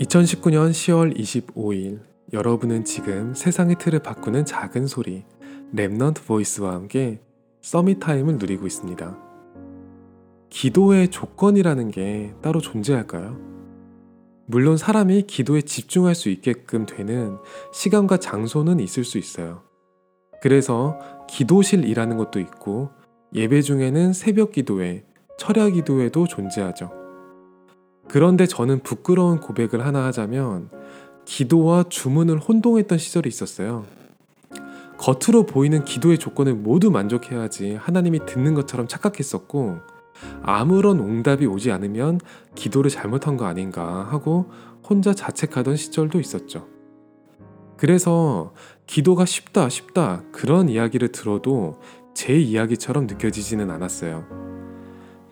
2019년 10월 25일 여러분은 지금 세상의 틀을 바꾸는 작은 소리 Remnant Voice와 함께 Summit Time을 누리고 있습니다. 기도의 조건이라는 게 따로 존재할까요? 물론 사람이 기도에 집중할 수 있게끔 되는 시간과 장소는 있을 수 있어요. 그래서 기도실이라는 것도 있고 예배 중에는 새벽 기도회, 철야 기도회도 존재하죠. 그런데 저는 부끄러운 고백을 하나 하자면 기도와 주문을 혼동했던 시절이 있었어요. 겉으로 보이는 기도의 조건을 모두 만족해야지 하나님이 듣는 것처럼 착각했었고 아무런 응답이 오지 않으면 기도를 잘못한 거 아닌가 하고 혼자 자책하던 시절도 있었죠. 그래서 기도가 쉽다, 쉽다 그런 이야기를 들어도 제 이야기처럼 느껴지지는 않았어요.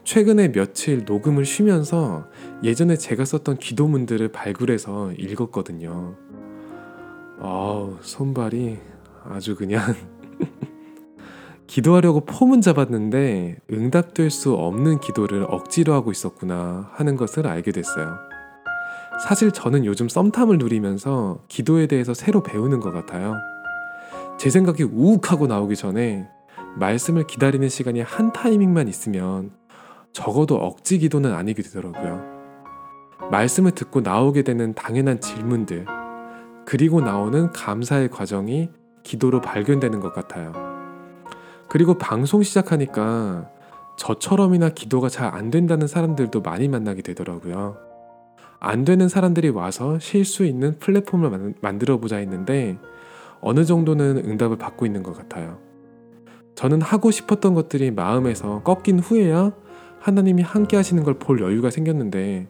최근에 며칠 녹음을 쉬면서 예전에 제가 썼던 기도문들을 발굴해서 읽었거든요. 아우, 손발이 아주 그냥 기도하려고 폼은 잡았는데 응답될 수 없는 기도를 억지로 하고 있었구나 하는 것을 알게 됐어요. 사실 저는 요즘 썸탐을 누리면서 기도에 대해서 새로 배우는 것 같아요. 제 생각이 우욱하고 나오기 전에 말씀을 기다리는 시간이 한 타이밍만 있으면 적어도 억지 기도는 아니게 되더라고요. 말씀을 듣고 나오게 되는 당연한 질문들, 그리고 나오는 감사의 과정이 기도로 발견되는 것 같아요. 그리고 방송 시작하니까 저처럼이나 기도가 잘 안 된다는 사람들도 많이 만나게 되더라고요. 안 되는 사람들이 와서 쉴 수 있는 플랫폼을 만들어 보자 했는데 어느 정도는 응답을 받고 있는 것 같아요. 저는 하고 싶었던 것들이 마음에서 꺾인 후에야 하나님이 함께 하시는 걸 볼 여유가 생겼는데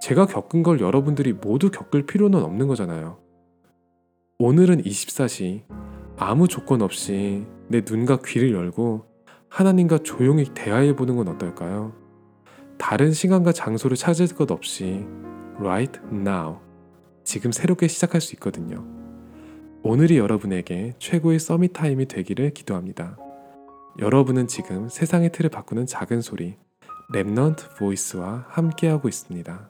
제가 겪은 걸 여러분들이 모두 겪을 필요는 없는 거잖아요. 오늘은 24시 아무 조건 없이 내 눈과 귀를 열고 하나님과 조용히 대화해 보는 건 어떨까요? 다른 시간과 장소를 찾을 것 없이 right now 지금 새롭게 시작할 수 있거든요. 오늘이 여러분에게 최고의 Summit Time이 되기를 기도합니다. 여러분은 지금 세상의 틀을 바꾸는 작은 소리 Remnant Voice와 함께하고 있습니다.